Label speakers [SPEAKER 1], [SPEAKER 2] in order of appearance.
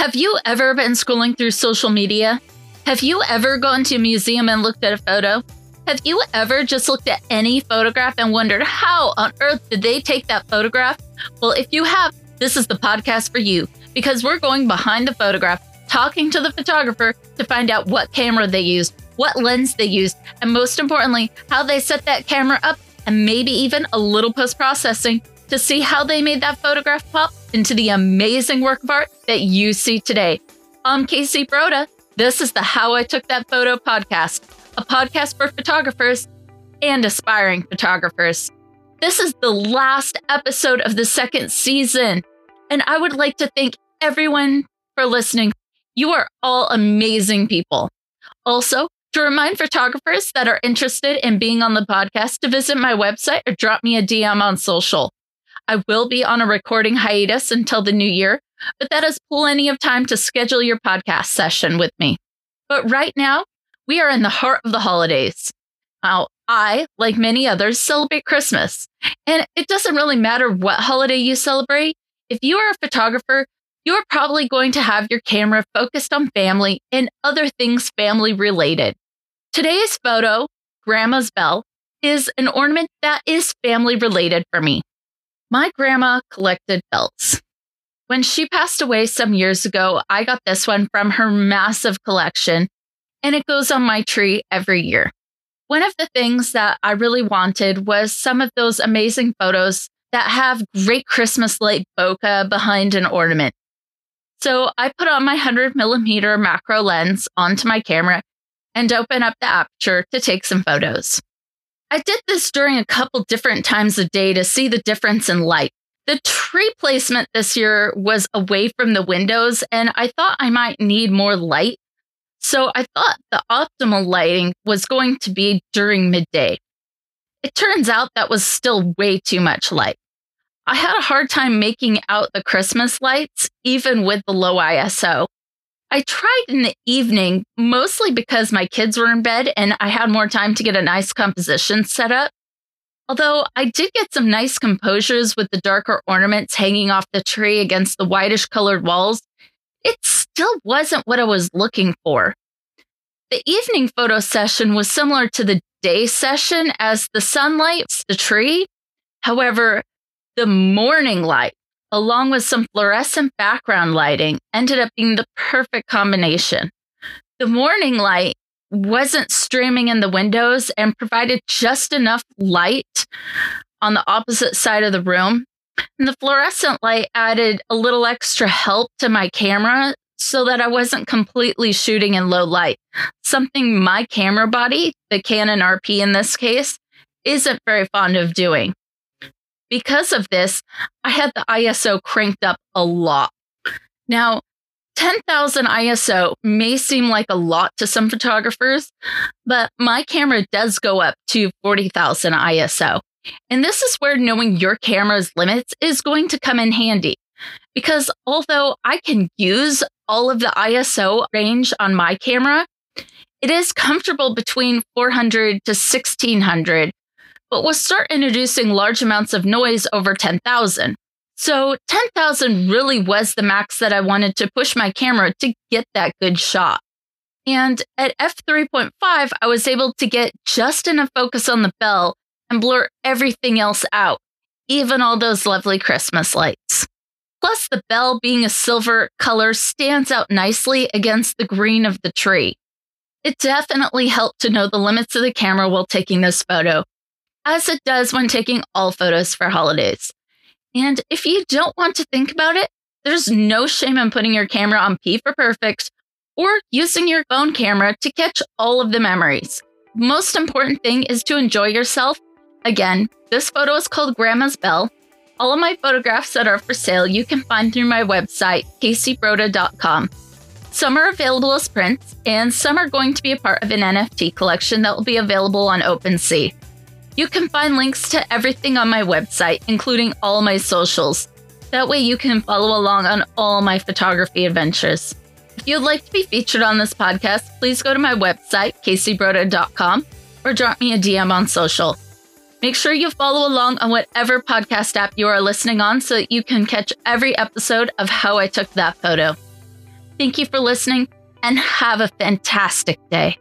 [SPEAKER 1] Have you ever been scrolling through social media? Have you ever gone to a museum and looked at a photo? Have you ever just looked at any photograph and wondered how on earth did they take that photograph? Well, if you have, this is the podcast for you because we're going behind the photograph, talking to the photographer to find out what camera they used, what lens they used, and most importantly, how they set that camera up and maybe even a little post processing to see how they made that photograph pop into the amazing work of art that you see today. I'm Casey Broda. This is the How I Took That Photo podcast, a podcast for photographers and aspiring photographers. This is the last episode of the second season, and I would like to thank everyone for listening. You are all amazing people. Also, to remind photographers that are interested in being on the podcast to visit my website or drop me a DM on social. I will be on a recording hiatus until the new year, but that is plenty of time to schedule your podcast session with me. But right now, we are in the heart of the holidays. Now, I, like many others, celebrate Christmas. And it doesn't really matter what holiday you celebrate. If you are a photographer, you're probably going to have your camera focused on family and other things family related. Today's photo, Grandma's Bell, is an ornament that is family related for me. My grandma collected belts. When she passed away some years ago, I got this one from her massive collection, and it goes on my tree every year. One of the things that I really wanted was some of those amazing photos that have great Christmas light bokeh behind an ornament. So I put on my 100 millimeter macro lens onto my camera and open up the aperture to take some photos. I did this during a couple different times of day to see the difference in light. The tree placement this year was away from the windows, and I thought I might need more light. So I thought the optimal lighting was going to be during midday. It turns out that was still way too much light. I had a hard time making out the Christmas lights, even with the low ISO. I tried in the evening, mostly because my kids were in bed and I had more time to get a nice composition set up. Although I did get some nice composures with the darker ornaments hanging off the tree against the whitish colored walls, it still wasn't what I was looking for. The evening photo session was similar to the day session as the sunlight, the tree. However, the morning light along with some fluorescent background lighting, ended up being the perfect combination. The morning light wasn't streaming in the windows and provided just enough light on the opposite side of the room. And the fluorescent light added a little extra help to my camera so that I wasn't completely shooting in low light, something my camera body, the Canon RP in this case, isn't very fond of doing. Because of this, I had the ISO cranked up a lot. Now, 10,000 ISO may seem like a lot to some photographers, but my camera does go up to 40,000 ISO. And this is where knowing your camera's limits is going to come in handy. Because although I can use all of the ISO range on my camera, it is comfortable between 400 to 1600 but will start introducing large amounts of noise over 10,000. So 10,000 really was the max that I wanted to push my camera to get that good shot. And at f3.5, I was able to get just enough focus on the bell and blur everything else out, even all those lovely Christmas lights. Plus, the bell being a silver color stands out nicely against the green of the tree. It definitely helped to know the limits of the camera while taking this photo, as it does when taking all photos for holidays. And if you don't want to think about it, there's no shame in putting your camera on P for perfect or using your phone camera to catch all of the memories. Most important thing is to enjoy yourself. Again, this photo is called Grandma's Bell. All of my photographs that are for sale you can find through my website, caseybroda.com. Some are available as prints, and some are going to be a part of an NFT collection that will be available on OpenSea. You can find links to everything on my website, including all my socials. That way you can follow along on all my photography adventures. If you'd like to be featured on this podcast, please go to my website, caseybroda.com, or drop me a DM on social. Make sure you follow along on whatever podcast app you are listening on so that you can catch every episode of How I Took That Photo. Thank you for listening and have a fantastic day.